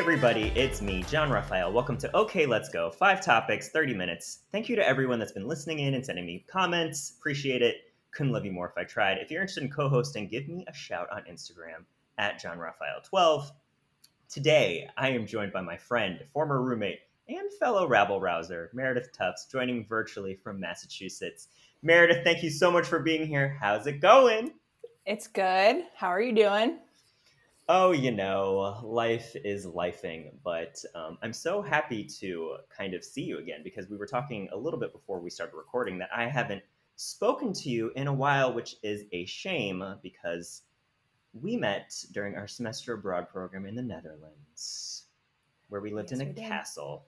everybody, it's me, John Raphael. Welcome to OK Let's Go. Five topics, 30 minutes. Thank you to everyone that's been listening in and sending me comments. Appreciate it. Couldn't love you more if I tried. If you're interested in co hosting, give me a shout on Instagram at John Raphael12. Today, I am joined by my friend, former roommate, and fellow rabble rouser, Meredith Tufts, joining virtually from Massachusetts. Meredith, thank you so much for being here. How's it going? It's good. How are you doing? Oh, you know, life is lifing, but um, I'm so happy to kind of see you again because we were talking a little bit before we started recording that I haven't spoken to you in a while, which is a shame because we met during our semester abroad program in the Netherlands, where we lived Yes, in a castle.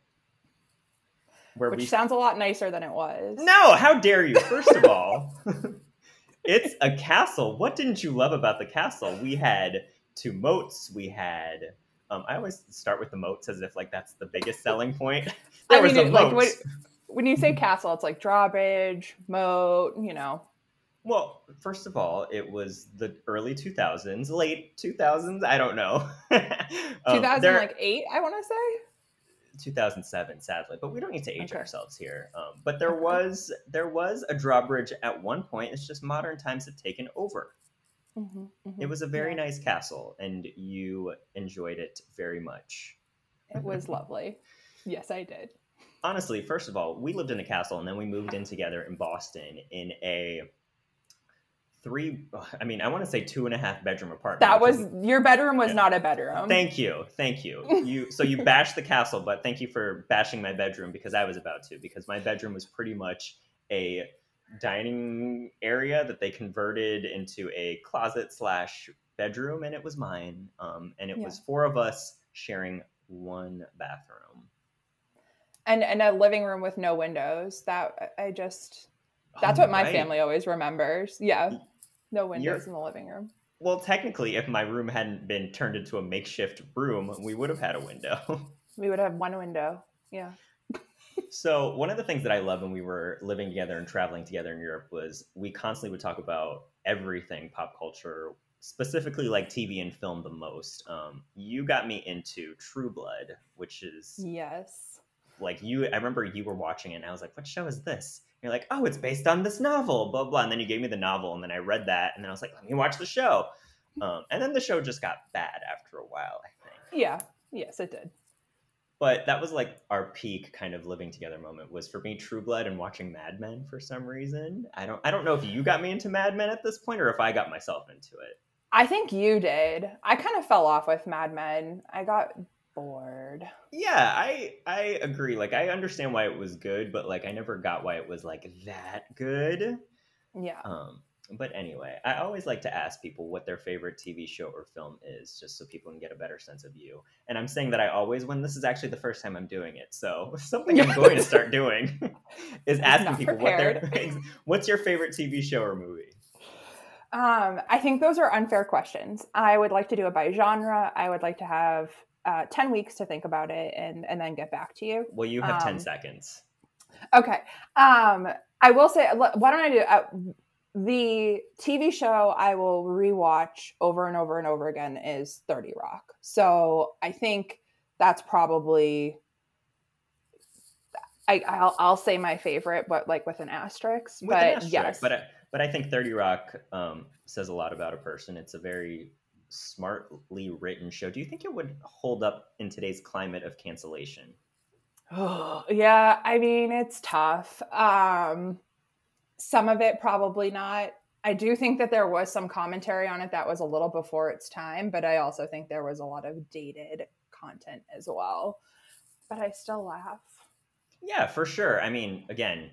Where Which we sounds a lot nicer than it was. no, how dare you? First of all, it's a castle. What didn't you love about the castle? We had two moats. We had. Um, I always start with the moats as if like that's the biggest selling point. There I was mean, a it- like moat. when, you say castle, it's like drawbridge, moat, you know. Well, first of all, it was the early 2000s, late 2000s. I don't know. Um, there- 2008, I want to say. 2007 sadly but we don't need to age Okay. ourselves here um, but there was there was a drawbridge at one point it's just modern times have taken over Mhm, mhm. it was a very Yeah. nice castle and you enjoyed it very much It was lovely. Yes, I did. honestly first of all we lived in a castle and then we moved in together in boston in a three i mean i want to say two and a half bedroom apartment That was is- your bedroom was Yeah. not a bedroom. Thank you, thank you. You so you bashed the castle, but thank you for bashing my bedroom because I was about to because my bedroom was pretty much a dining area that they converted into a closet slash bedroom, and it was mine. Um, and it was four of us sharing one bathroom. and and a living room with no windows. That I just that's Oh, what my right. family always remembers. Yeah. No windows You're- in the living room. Well, technically, if my room hadn't been turned into a makeshift room, we would have had a window. We would have one window. Yeah. So one of the things that I loved when we were living together and traveling together in Europe was we constantly would talk about everything pop culture, specifically like TV and film the most. Um, you got me into True Blood, which is Yes. like you. I remember you were watching it, and I was like, "What show is this?" And you're like, "Oh, it's based on this novel." Blah blah. And then you gave me the novel, and then I read that, and then I was like, "Let me watch the show." Um, and then the show just got bad after a while, I think Yeah. Yes, it did. But that was like our peak kind of living together moment was for me True Blood and watching Mad Men for some reason. I don't I don't know if you got me into Mad Men at this point or if I got myself into it. I think you did. I kind of fell off with Mad Men. I got bored. Yeah, I I agree. Like I understand why it was good, but like I never got why it was like that good. Yeah. Um but anyway, I always like to ask people what their favorite TV show or film is, just so people can get a better sense of you. And I'm saying that I always when this is actually the first time I'm doing it. So something I'm going to start doing is asking people what their what's your favorite TV show or movie? Um, I think those are unfair questions. I would like to do it by genre. I would like to have uh, 10 weeks to think about it and, and then get back to you. Well, you have 10 Um, seconds. Okay. Um, I will say, why don't I do uh, the TV show I will rewatch over and over and over again is 30 Rock. So I think that's probably. I, I'll, I'll say my favorite, but like with an asterisk. With but an asterisk, yes, But I, but I think 30 Rock um, says a lot about a person. It's a very smartly written show. Do you think it would hold up in today's climate of cancellation? Oh, yeah, I mean, it's tough. Um, some of it probably not. I do think that there was some commentary on it that was a little before its time, but I also think there was a lot of dated content as well. But I still laugh. Yeah, for sure. I mean, again,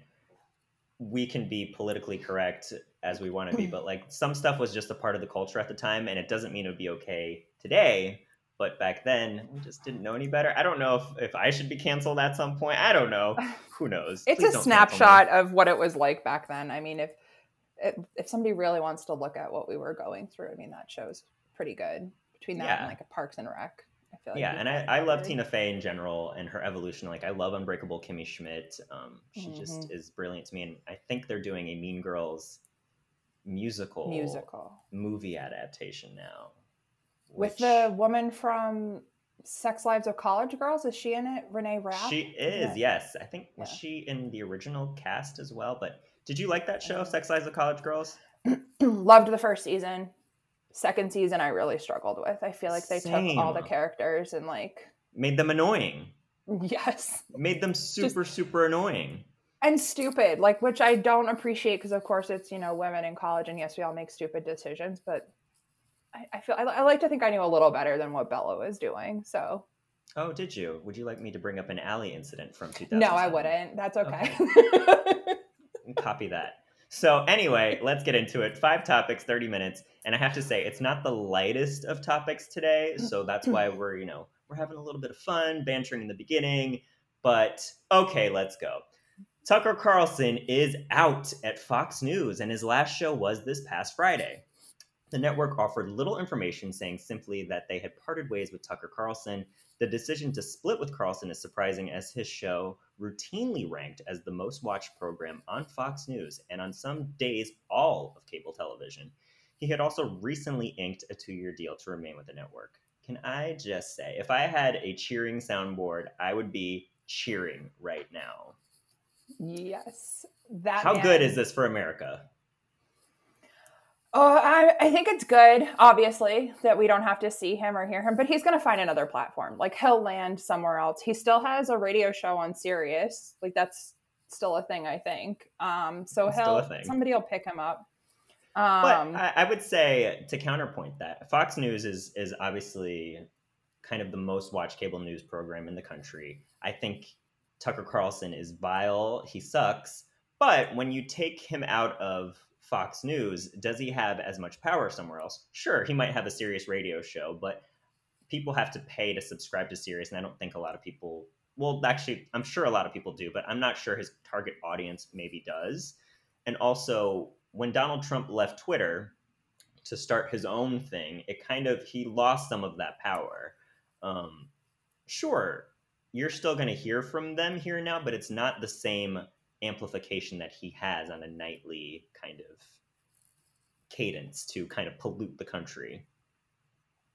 we can be politically correct as we want to be, but like some stuff was just a part of the culture at the time, and it doesn't mean it would be okay today. But back then, we just didn't know any better. I don't know if, if I should be canceled at some point. I don't know. Who knows? It's Please a don't cancel me. snapshot of what it was like back then. I mean, if if somebody really wants to look at what we were going through, I mean, that show's pretty good. Between that Yeah. and like a Parks and Rec, I feel like yeah, and I, I love. Tina Fey in general and her evolution. Like I love Unbreakable Kimmy Schmidt. Um, she just Mm-hmm. is brilliant to me, and I think they're doing a Mean Girls musical musical movie adaptation now. With the woman from Sex Lives of College Girls. Is she in it? Renee Rapp. She is. Yes, I think was yeah. she in the original cast as well. But did you like that show, Sex Lives of College Girls? Loved the first season. Second season, I really struggled with. I feel like they Same. took all the characters and like made them annoying. Yes. Made them super Just, super annoying and stupid like which i don't appreciate because of course it's you know women in college and yes we all make stupid decisions but I, I feel I, I, like to think I knew a little better than what Bella was doing. So. Oh, did you? Would you like me to bring up an alley incident from 2000? No, I wouldn't. That's okay. okay. Copy that. So anyway, let's get into it. Five topics, 30 minutes. And I have to say, it's not the lightest of topics today. So mm. that's mm. why we're, you know, we're having a little bit of fun, bantering in the beginning. But okay, let's go. Tucker Carlson is out at Fox News, and his last show was this past Friday. The network offered little information, saying simply that they had parted ways with Tucker Carlson. The decision to split with Carlson is surprising as his show routinely ranked as the most watched program on Fox News and on some days all of cable television. He had also recently inked a two year deal to remain with the network. Can I just say, if I had a cheering soundboard, I would be cheering right now. Yes. That How man, good is this for America? Oh, I, I think it's good, obviously, that we don't have to see him or hear him, but he's going to find another platform. Like he'll land somewhere else. He still has a radio show on Sirius. Like that's still a thing, I think. Um, so he'll somebody will pick him up. Um, but I, I would say to counterpoint that, Fox News is is obviously kind of the most watched cable news program in the country. I think Tucker Carlson is vile. He sucks. But when you take him out of Fox News, does he have as much power somewhere else? Sure, he might have a Sirius radio show, but people have to pay to subscribe to Sirius, and I don't think a lot of people. Well, actually, I'm sure a lot of people do, but I'm not sure his target audience maybe does. And also, when Donald Trump left Twitter to start his own thing, it kind of he lost some of that power. Um, sure, you're still going to hear from them here now, but it's not the same amplification that he has on a nightly kind of cadence to kind of pollute the country.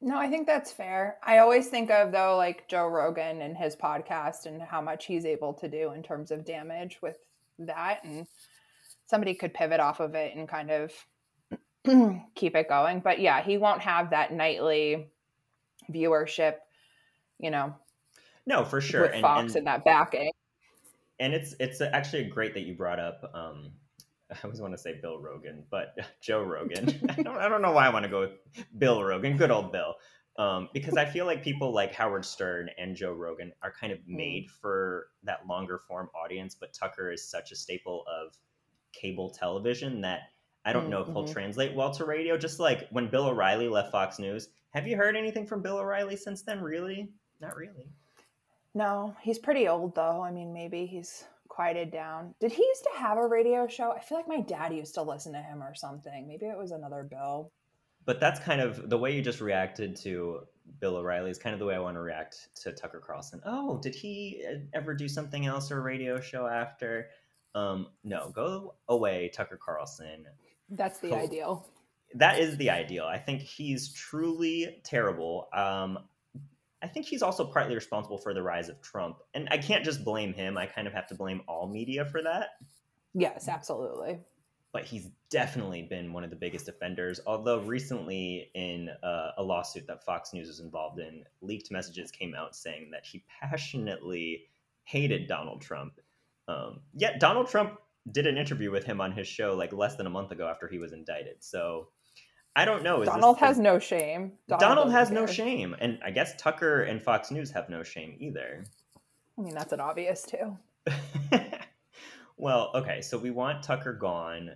No, I think that's fair. I always think of though like Joe Rogan and his podcast and how much he's able to do in terms of damage with that and somebody could pivot off of it and kind of keep it going. But yeah, he won't have that nightly viewership, you know. No, for sure. With Fox and, and that backing and it's it's actually great that you brought up. Um, I always want to say Bill Rogan, but Joe Rogan. I, don't, I don't know why I want to go with Bill Rogan, good old Bill, um, because I feel like people like Howard Stern and Joe Rogan are kind of mm. made for that longer form audience. But Tucker is such a staple of cable television that I don't know if he'll mm-hmm. translate well to radio. Just like when Bill O'Reilly left Fox News, have you heard anything from Bill O'Reilly since then? Really? Not really. No, he's pretty old though. I mean, maybe he's quieted down. Did he used to have a radio show? I feel like my dad used to listen to him or something. Maybe it was another Bill. But that's kind of the way you just reacted to Bill O'Reilly is kind of the way I want to react to Tucker Carlson. Oh, did he uh, ever do something else or a radio show after? Um, no, go away, Tucker Carlson. That's the ideal. That is the ideal. I think he's truly terrible. Um, I think he's also partly responsible for the rise of Trump. And I can't just blame him. I kind of have to blame all media for that. Yes, absolutely. But he's definitely been one of the biggest offenders. Although recently, in uh, a lawsuit that Fox News was involved in, leaked messages came out saying that he passionately hated Donald Trump. Um, yet Donald Trump did an interview with him on his show like less than a month ago after he was indicted. So I don't know. Is Donald has no shame. Donald, Donald has care. no shame, and I guess Tucker and Fox News have no shame either. I mean, that's an obvious too. well, okay, so we want Tucker gone.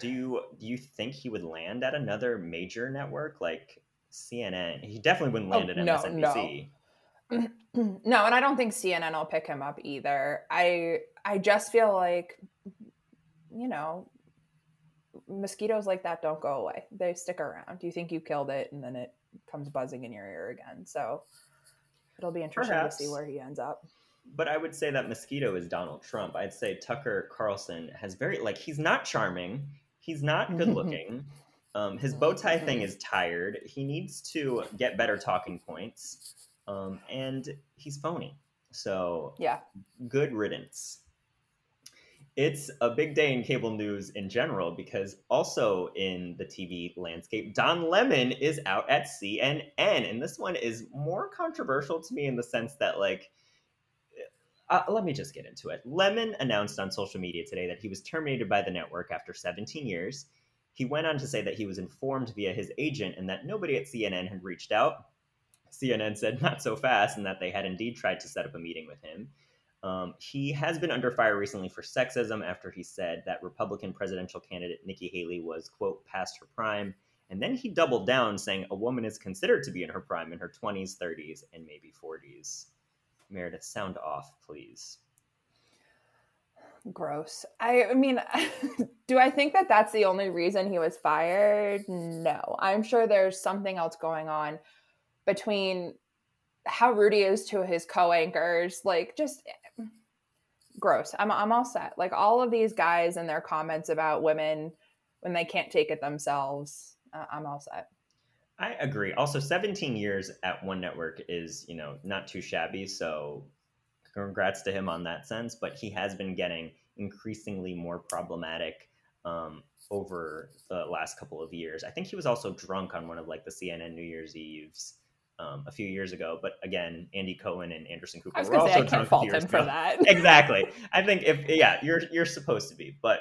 Do you do you think he would land at another major network like CNN? He definitely wouldn't oh, land oh, at MSNBC. No, no. no, and I don't think CNN will pick him up either. I I just feel like you know mosquitoes like that don't go away. They stick around. You think you killed it and then it comes buzzing in your ear again. So it'll be interesting Perhaps. to see where he ends up. But I would say that mosquito is Donald Trump. I'd say Tucker Carlson has very like he's not charming. He's not good looking. um, his bow tie thing is tired. He needs to get better talking points. um, and he's phony. So yeah, good riddance. It's a big day in cable news in general because also in the TV landscape, Don Lemon is out at CNN, and this one is more controversial to me in the sense that like. Uh, let me just get into it. Lemon announced on social media today that he was terminated by the network after 17 years. He went on to say that he was informed via his agent and that nobody at CNN had reached out. CNN said not so fast and that they had indeed tried to set up a meeting with him. Um, he has been under fire recently for sexism after he said that Republican presidential candidate Nikki Haley was, quote, past her prime. And then he doubled down, saying a woman is considered to be in her prime in her 20s, 30s, and maybe 40s. Meredith, sound off, please. Gross. I, I mean, do I think that that's the only reason he was fired? No. I'm sure there's something else going on between how Rudy is to his co-anchors, like just gross. I'm I'm all set. Like all of these guys and their comments about women when they can't take it themselves, uh, I'm all set. I agree. Also, 17 years at one network is, you know, not too shabby. So, congrats to him on that sense. But he has been getting increasingly more problematic um, over the last couple of years. I think he was also drunk on one of like the CNN New Year's Eves um, a few years ago. But again, Andy Cohen and Anderson Cooper were also say, I can't fault him ago. for that. exactly. I think if yeah, you're you're supposed to be. But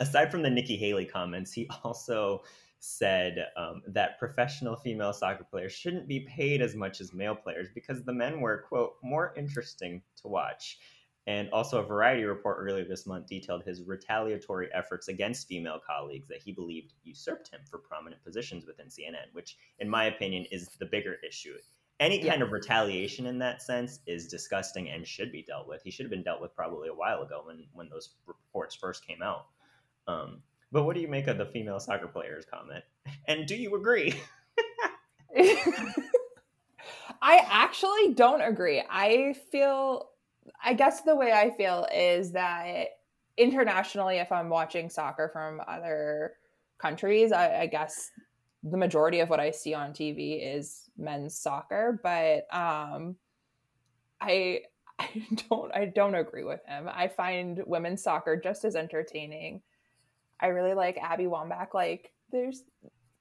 aside from the Nikki Haley comments, he also said um, that professional female soccer players shouldn't be paid as much as male players because the men were quote more interesting to watch. And also, a Variety report earlier this month detailed his retaliatory efforts against female colleagues that he believed usurped him for prominent positions within CNN, which, in my opinion, is the bigger issue. Any kind yeah. of retaliation in that sense is disgusting and should be dealt with. He should have been dealt with probably a while ago when, when those reports first came out. Um, but what do you make of the female soccer players comment? And do you agree? I actually don't agree. I feel I guess the way I feel is that internationally, if I'm watching soccer from other countries, I, I guess the majority of what I see on TV is men's soccer, but um, I I don't I don't agree with him. I find women's soccer just as entertaining. I really like Abby Wambach. Like there's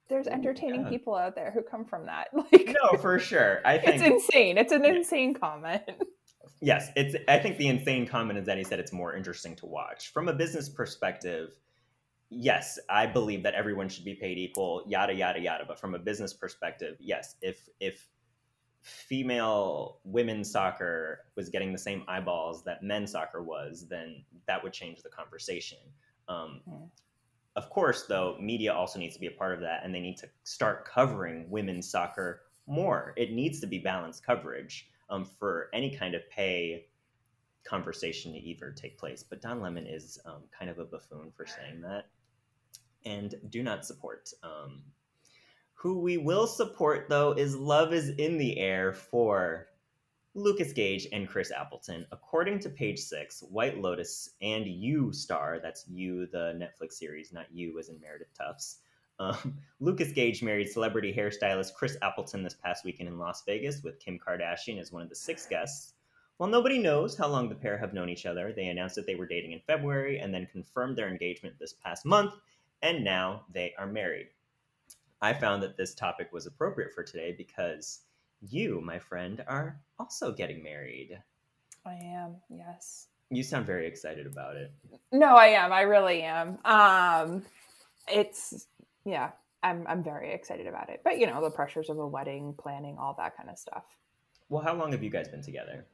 there's entertaining yeah. people out there who come from that. Like no, for sure. I think it's insane. It's an insane comment. Yes, it's. I think the insane comment is that he said it's more interesting to watch from a business perspective. Yes, I believe that everyone should be paid equal. Yada yada yada. But from a business perspective, yes, if if female women's soccer was getting the same eyeballs that men's soccer was, then that would change the conversation. Um, mm. Of course, though, media also needs to be a part of that, and they need to start covering women's soccer more. It needs to be balanced coverage um, for any kind of pay conversation to either take place. But Don Lemon is um, kind of a buffoon for saying that and do not support. Um, who we will support, though, is Love is in the Air for Lukas Gage and Chris Appleton. According to page six, White Lotus and You star, that's You, the Netflix series, not You as in Meredith Tufts, um, Lukas Gage married celebrity hairstylist Chris Appleton this past weekend in Las Vegas with Kim Kardashian as one of the six guests. While nobody knows how long the pair have known each other, they announced that they were dating in February and then confirmed their engagement this past month, and now they are married. I found that this topic was appropriate for today because you, my friend, are also getting married. I am, yes. You sound very excited about it. No, I am. I really am. Um, it's yeah, I'm I'm very excited about it. But you know, the pressures of a wedding, planning, all that kind of stuff. Well, how long have you guys been together?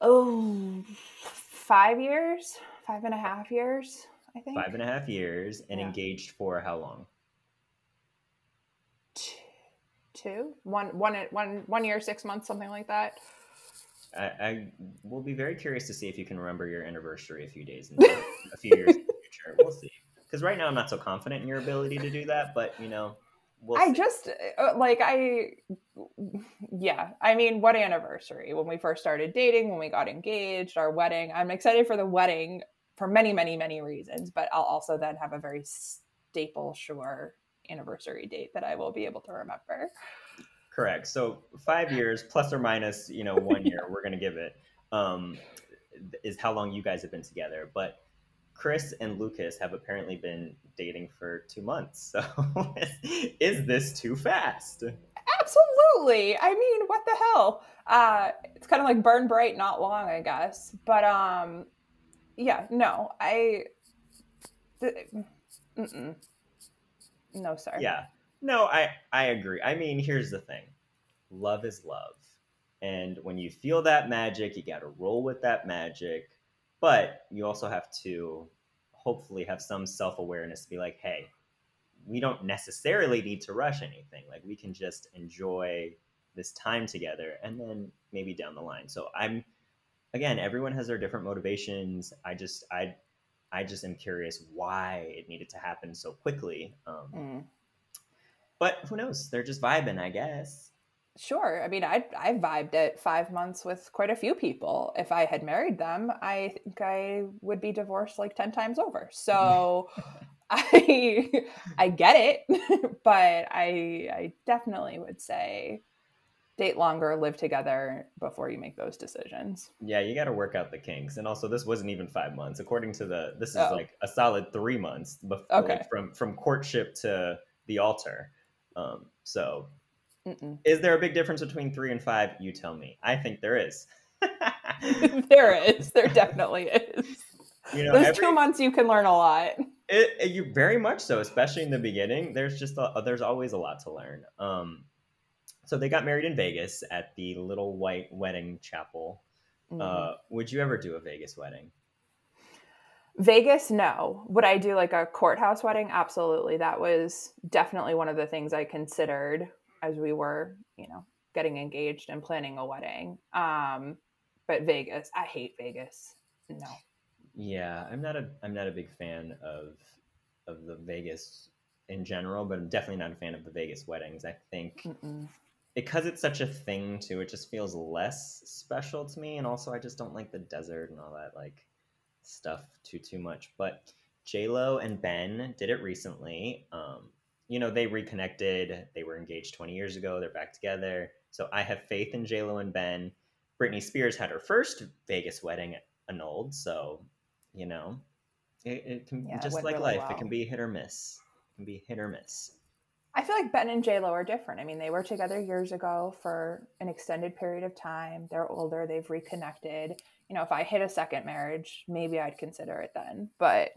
Oh, five years, five and a half years, I think. Five and a half years, and yeah. engaged for how long? Two, one, one, one, one year, six months, something like that. I, I will be very curious to see if you can remember your anniversary a few days in a few years in the future. We'll see because right now I'm not so confident in your ability to do that. But you know, we'll I just uh, like I, yeah. I mean, what anniversary? When we first started dating, when we got engaged, our wedding. I'm excited for the wedding for many, many, many reasons. But I'll also then have a very staple, sure anniversary date that I will be able to remember. correct. So five years plus or minus, you know, one year. We're gonna give it. Um, is how long you guys have been together, but Chris and Lukas have apparently been dating for two months. So is this too fast? Absolutely. I mean, what the hell? Uh, it's kind of like burn bright, not long, I guess. But um, yeah, no, I. Mm-mm. No, sorry. Yeah, no, I I agree. I mean, here's the thing: love is love, and when you feel that magic, you got to roll with that magic. But you also have to hopefully have some self awareness to be like, hey, we don't necessarily need to rush anything. Like we can just enjoy this time together and then maybe down the line. So I'm again, everyone has their different motivations. I just I I just am curious why it needed to happen so quickly. Um, mm. But who knows? They're just vibing, I guess. Sure. I mean, I I vibed at five months with quite a few people. If I had married them, I think I would be divorced like ten times over. So I I get it, but I I definitely would say date longer, live together before you make those decisions. Yeah, you got to work out the kinks. And also, this wasn't even five months. According to the, this is oh. like a solid three months before, okay. Like from from courtship to the altar. Um, so, Mm-mm. is there a big difference between three and five? You tell me. I think there is. there is. There definitely is. You know, those every, two months you can learn a lot. It, it, you very much so, especially in the beginning. There's just a, there's always a lot to learn. Um, so they got married in Vegas at the Little White Wedding Chapel. Mm. Uh, would you ever do a Vegas wedding? Vegas, no. Would I do like a courthouse wedding? Absolutely. That was definitely one of the things I considered as we were, you know, getting engaged and planning a wedding. Um, but Vegas, I hate Vegas. No. Yeah, I'm not a I'm not a big fan of of the Vegas in general, but I'm definitely not a fan of the Vegas weddings. I think Mm-mm because it's such a thing too, it just feels less special to me. And also, I just don't like the desert and all that like stuff too too much. But J Lo and Ben did it recently. Um, you know, they reconnected. They were engaged 20 years ago. They're back together. So I have faith in J Lo and Ben. Britney Spears had her first Vegas wedding annulled. So, you know, it, it can yeah, just like really life. Well. It can be hit or miss. It can be hit or miss. I feel like Ben and J Lo are different. I mean, they were together years ago for an extended period of time. They're older. They've reconnected. You know, if I hit a second marriage, maybe I'd consider it then. But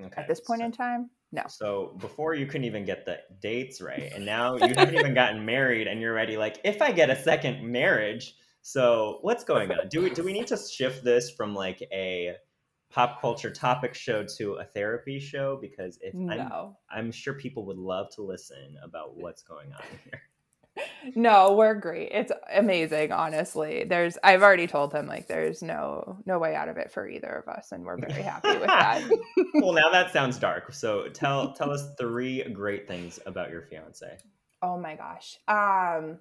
okay. at this point so, in time, no. So before you couldn't even get the dates right, and now you haven't even gotten married, and you're ready. Like, if I get a second marriage, so what's going on? Do we do we need to shift this from like a pop culture topic show to a therapy show because if no. I'm, I'm sure people would love to listen about what's going on here. No, we're great. It's amazing, honestly. There's I've already told him like there's no no way out of it for either of us and we're very happy with that. well, now that sounds dark. So tell tell us three great things about your fiance. Oh my gosh. Um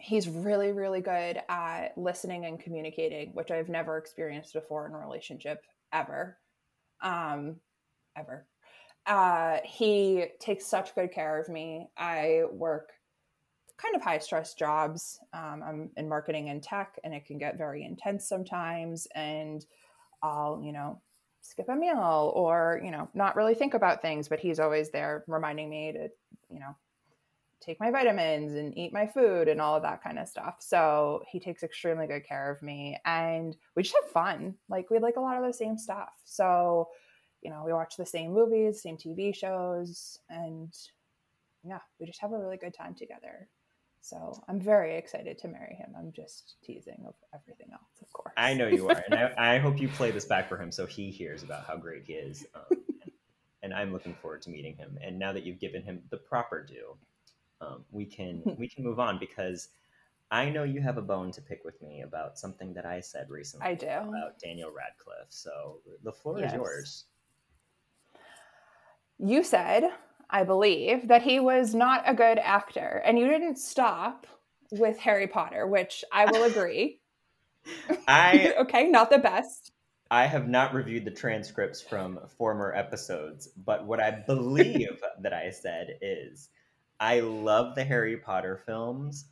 he's really really good at listening and communicating which i've never experienced before in a relationship ever um ever uh he takes such good care of me i work kind of high stress jobs um, i'm in marketing and tech and it can get very intense sometimes and i'll you know skip a meal or you know not really think about things but he's always there reminding me to you know take my vitamins and eat my food and all of that kind of stuff. So he takes extremely good care of me and we just have fun. Like we like a lot of the same stuff. So, you know, we watch the same movies, same TV shows, and yeah, we just have a really good time together. So I'm very excited to marry him. I'm just teasing of everything else, of course. I know you are. and I, I, hope you play this back for him so he hears about how great he is. Um, and, I'm looking forward to meeting him. And now that you've given him the proper due, um, we can we can move on because I know you have a bone to pick with me about something that I said recently. I do about Daniel Radcliffe. So the floor yes. is yours. You said, I believe, that he was not a good actor, and you didn't stop with Harry Potter, which I will agree. I okay, not the best. I have not reviewed the transcripts from former episodes, but what I believe that I said is I love the Harry Potter films,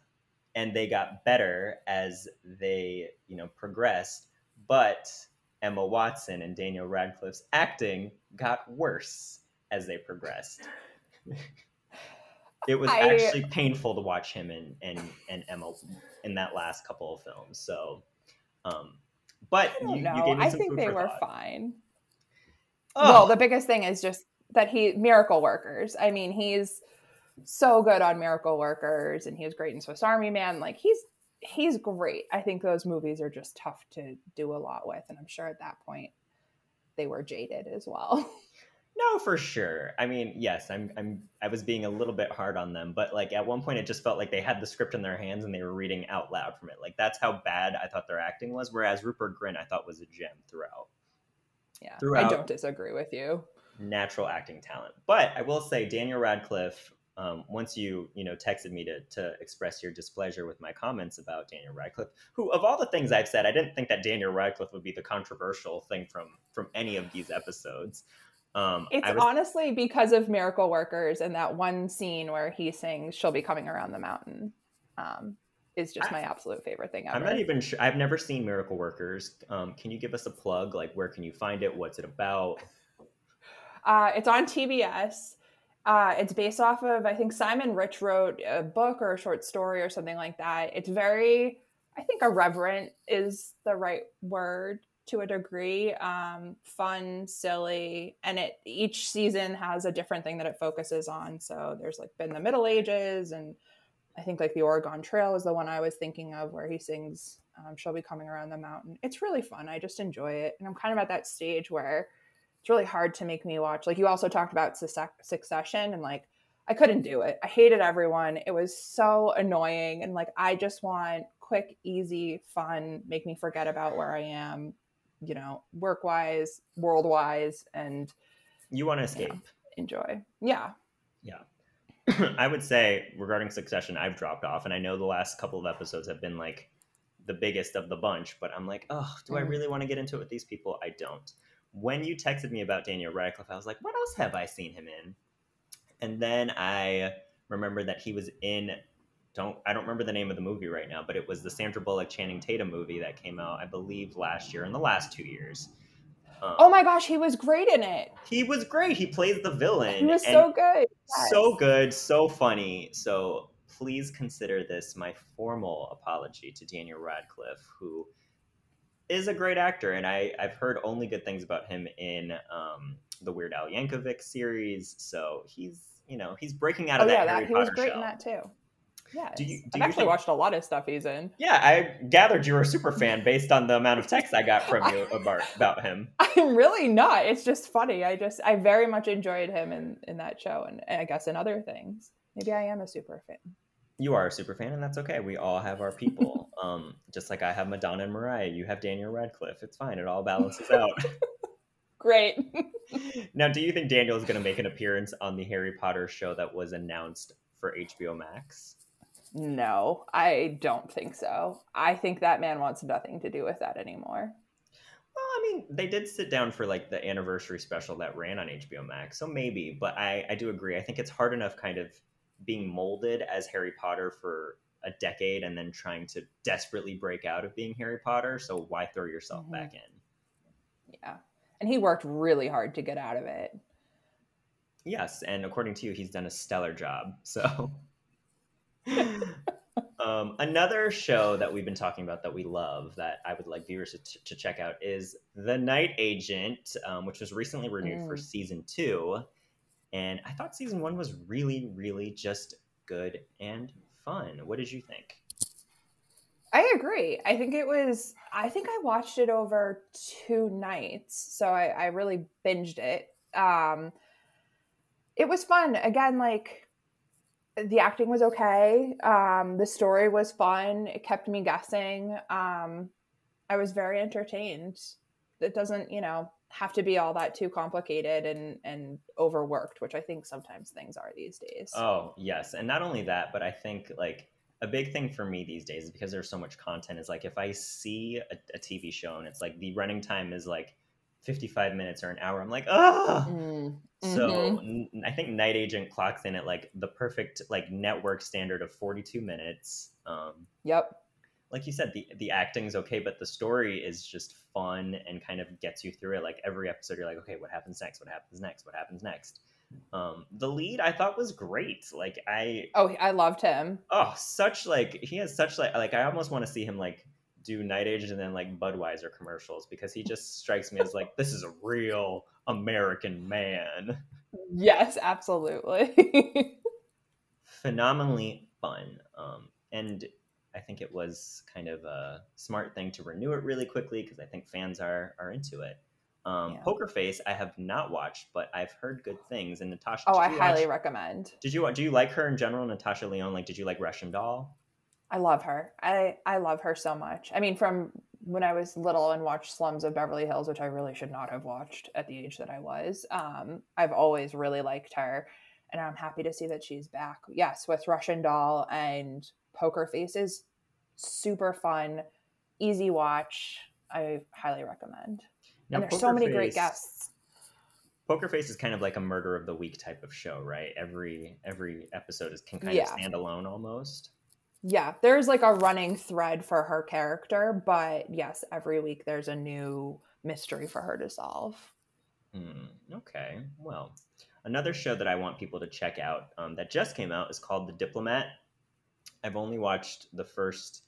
and they got better as they, you know, progressed. But Emma Watson and Daniel Radcliffe's acting got worse as they progressed. It was I- actually painful to watch him and and and Emma in that last couple of films. So, um, but I you, know. you gave me I think they were thought. fine. Oh, Well, the biggest thing is just that he miracle workers. I mean, he's so good on miracle workers and he was great in Swiss Army Man. Like he's he's great. I think those movies are just tough to do a lot with and I'm sure at that point they were jaded as well. No, for sure. I mean, yes, I'm I'm I was being a little bit hard on them, but like at one point it just felt like they had the script in their hands and they were reading out loud from it. Like that's how bad I thought their acting was, whereas Rupert Grint I thought was a gem throughout. Yeah. I don't disagree with you. Natural acting talent. But I will say Daniel Radcliffe um, once you you know texted me to to express your displeasure with my comments about Daniel Radcliffe, who of all the things I've said, I didn't think that Daniel Radcliffe would be the controversial thing from from any of these episodes. Um, It's was, honestly because of miracle workers and that one scene where he sings "She'll be coming around the mountain." Um, is just I- my absolute favorite thing ever. I'm not even sure. I've never seen Miracle Workers. Um, can you give us a plug? Like, where can you find it? What's it about? Uh, it's on TBS. Uh, it's based off of I think Simon Rich wrote a book or a short story or something like that. It's very, I think, irreverent is the right word to a degree. Um, fun, silly, and it each season has a different thing that it focuses on. So there's like been the Middle Ages, and I think like the Oregon Trail is the one I was thinking of where he sings. Um, She'll be coming around the mountain. It's really fun. I just enjoy it, and I'm kind of at that stage where it's really hard to make me watch. Like you also talked about Succession, and like I couldn't do it. I hated everyone. It was so annoying, and like I just want quick, easy, fun, make me forget about where I am, you know, work wise, world wise, and You want to escape? enjoy. Yeah, Yeah. I would say regarding Succession, I've dropped off, and I know the last couple of episodes have been like the biggest of the bunch. But I'm like, oh, do I Mhm. really want to get into it with these people? I don't. When you texted me about Daniel Radcliffe, I was like, what else have I seen him in? And then I remembered that he was in. Don't I don't remember the name of the movie right now, but it was the Sandra Bullock Channing Tatum movie that came out, I believe, last year in the last two years. Um, Oh my gosh, he was great in it. he was great. He plays the villain. He was so good. Yes. so good, so funny. So please consider this my formal apology to Daniel Radcliffe, who is a great actor, and I, I've heard only good things about him in um, the Weird Al Yankovic series. So he's you know he's breaking out Oh of yeah, that Harry that he was great shell. in that too. Yeah, Do you- do I've you actually think- watched a lot of stuff he's in. Yeah, I gathered you were a super fan based on the amount of text I got from you about about him. I'm really not. It's just funny. I just I very much enjoyed him in in that show, and I guess in other things. Maybe I am a super fan. You are a super fan, and that's okay. We all have our people. um, just like I have Madonna and Mariah, you have Daniel Radcliffe. It's fine. It all balances out. Great. now, do you think Daniel is going to make an appearance on the Harry Potter show that was announced for HBO Max? No, I don't think so. I think that man wants nothing to do with that anymore. Well, I mean, they did sit down for like the anniversary special that ran on HBO Max, so maybe. But I, I do agree. I think it's hard enough kind of being molded as Harry Potter for a decade and then trying to desperately break out of being Harry Potter. So why throw yourself Mhm. back in? Yeah, and he worked really hard to get out of it. Yes, and according to you, he's done a stellar job. So, um, another show that we've been talking about that we love that I would like viewers to, to check out is The Night Agent, um, which was recently renewed for Mm. season two. And I thought season one was really, really just good and fun. What did you think? I agree. I think it was. I think I watched it over two nights, so I, I really binged it. Um, it was fun. Again, like the acting was okay. Um, the story was fun. It kept me guessing. Um, I was very entertained. It doesn't, you know, have to be all that too complicated and and overworked, which I think sometimes things are these days. Oh, yes. And not only that, but I think like a big thing for me these days is because there's so much content is like if I see a, a TV show and it's like the running time is like 55 minutes or an hour, I'm like, oh. Mm. So n- I think Night Agent clocks in at like the perfect like network standard of 42 minutes. Um, Yep. like you said, the the acting's okay, but the story is just fun and kind of gets you through it. Like every episode, you're like, okay, what happens next? What happens next? What happens next? Um, the lead I thought was great. Like I Oh, I loved him. oh such like he has such like like I almost want to see him like do Night Agent and then like Budweiser commercials because he just strikes me as like this is a real American man. Yes, absolutely. phenomenally fun. Um, and I think it was kind of a smart thing to renew it really quickly because I think fans are are into it. Um, Yeah. Poker Face, I have not watched, but I've heard good things. And Natasha, oh, I highly watch- recommend. Did you do you like her in general, Natasha Lyonne? Like, did you like Russian Doll? I love her. I I love her so much. I mean, from when I was little and watched Slums of Beverly Hills, which I really should not have watched at the age that I was. Um, I've always really liked her, and I'm happy to see that she's back. Yes, with Russian Doll and Poker Faces, is super fun, easy watch. I highly recommend. Now, and there's so many great guests. Poker Face is kind of like a murder of the week type of show, right? Every every episode is can kind Yeah. of stand alone almost. Yeah, there's like a running thread for her character, but yes, every week there's a new mystery for her to solve. Hmm, okay. Well, another show that I want people to check out um, that just came out is called The Diplomat. I've only watched the first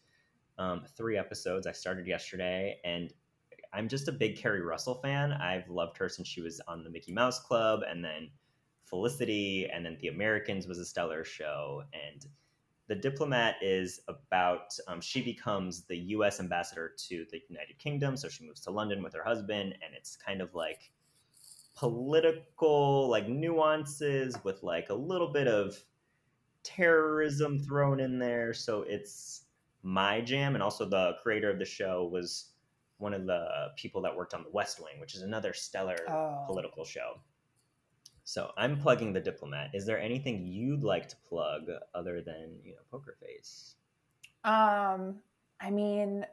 um, three episodes. I started yesterday, and I'm just a big Keri Russell fan. I've loved her since she was on the Mickey Mouse Club, and then Felicity, and then The Americans was a stellar show. And The Diplomat is about um, she becomes the U.S. ambassador to the United Kingdom, so she moves to London with her husband, and it's kind of like political like nuances with like a little bit of terrorism thrown in there so it's my jam and also the creator of the show was one of the people that worked on the west wing which is another stellar Oh. political show so i'm plugging the diplomat is there anything you'd like to plug other than you know poker face Um, I mean,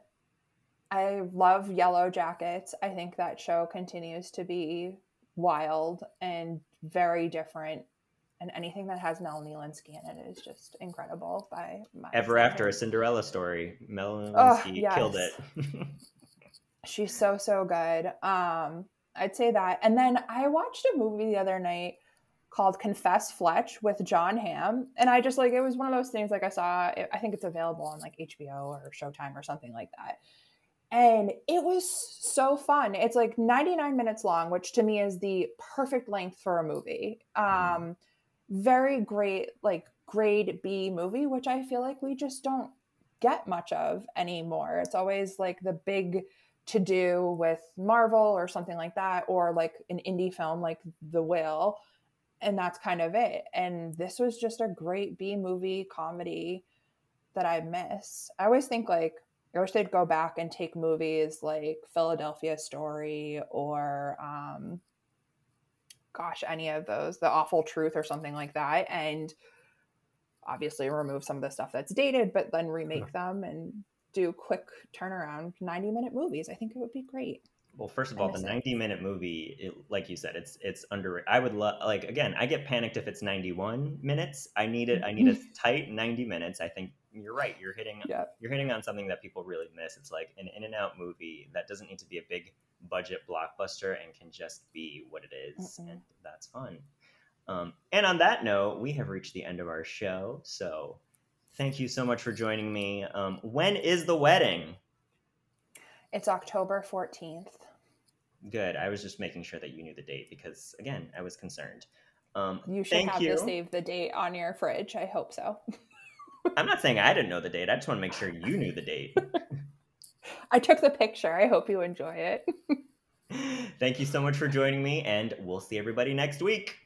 I love Yellow Jackets. I think that show continues to be wild and very different. And anything that has Melanie Lynskey in it is just incredible. By my ever after a cinderella story melanie Oh, killed it she's so so good. Um, I'd say that. And then I watched a movie the other night called Confess Fletch with Jon Hamm, and I just like it was one of those things. Like I saw, it, I think it's available on like HBO or Showtime or something like that. And it was so fun. It's like 99 minutes long, which to me is the perfect length for a movie. Um, very great, like grade B movie, which I feel like we just don't get much of anymore. It's always like the big to do with Marvel or something like that, or like an indie film like The Will. And that's kind of it. And this was just a great B movie comedy that I miss. I always think like, I wish they'd go back and take movies like Philadelphia Story or, um, gosh, any of those, The Awful Truth or something like that, and obviously remove some of the stuff that's dated, but then remake them and do quick turnaround 90 minute movies. I think it would be great. Well, first of all, the 90 minute movie, it, like you said, it's it's under. I would love like again. I get panicked if it's 91 minutes. I need it. I need a tight 90 minutes. I think you're right. You're hitting Yeah. you're hitting on something that people really miss. It's like an in and out movie that doesn't need to be a big budget blockbuster and can just be what it is, and that's fun. Um, and on that note, we have reached the end of our show. So, thank you so much for joining me. Um, when is the wedding? It's October 14th. Good. I was just making sure that you knew the date because, again, I was concerned. Um, You should thank have you. to save the date on your fridge. I hope so. I'm not saying I didn't know the date. I just want to make sure you knew the date. I took the picture. I hope you enjoy it. Thank you so much for joining me, and we'll see everybody next week.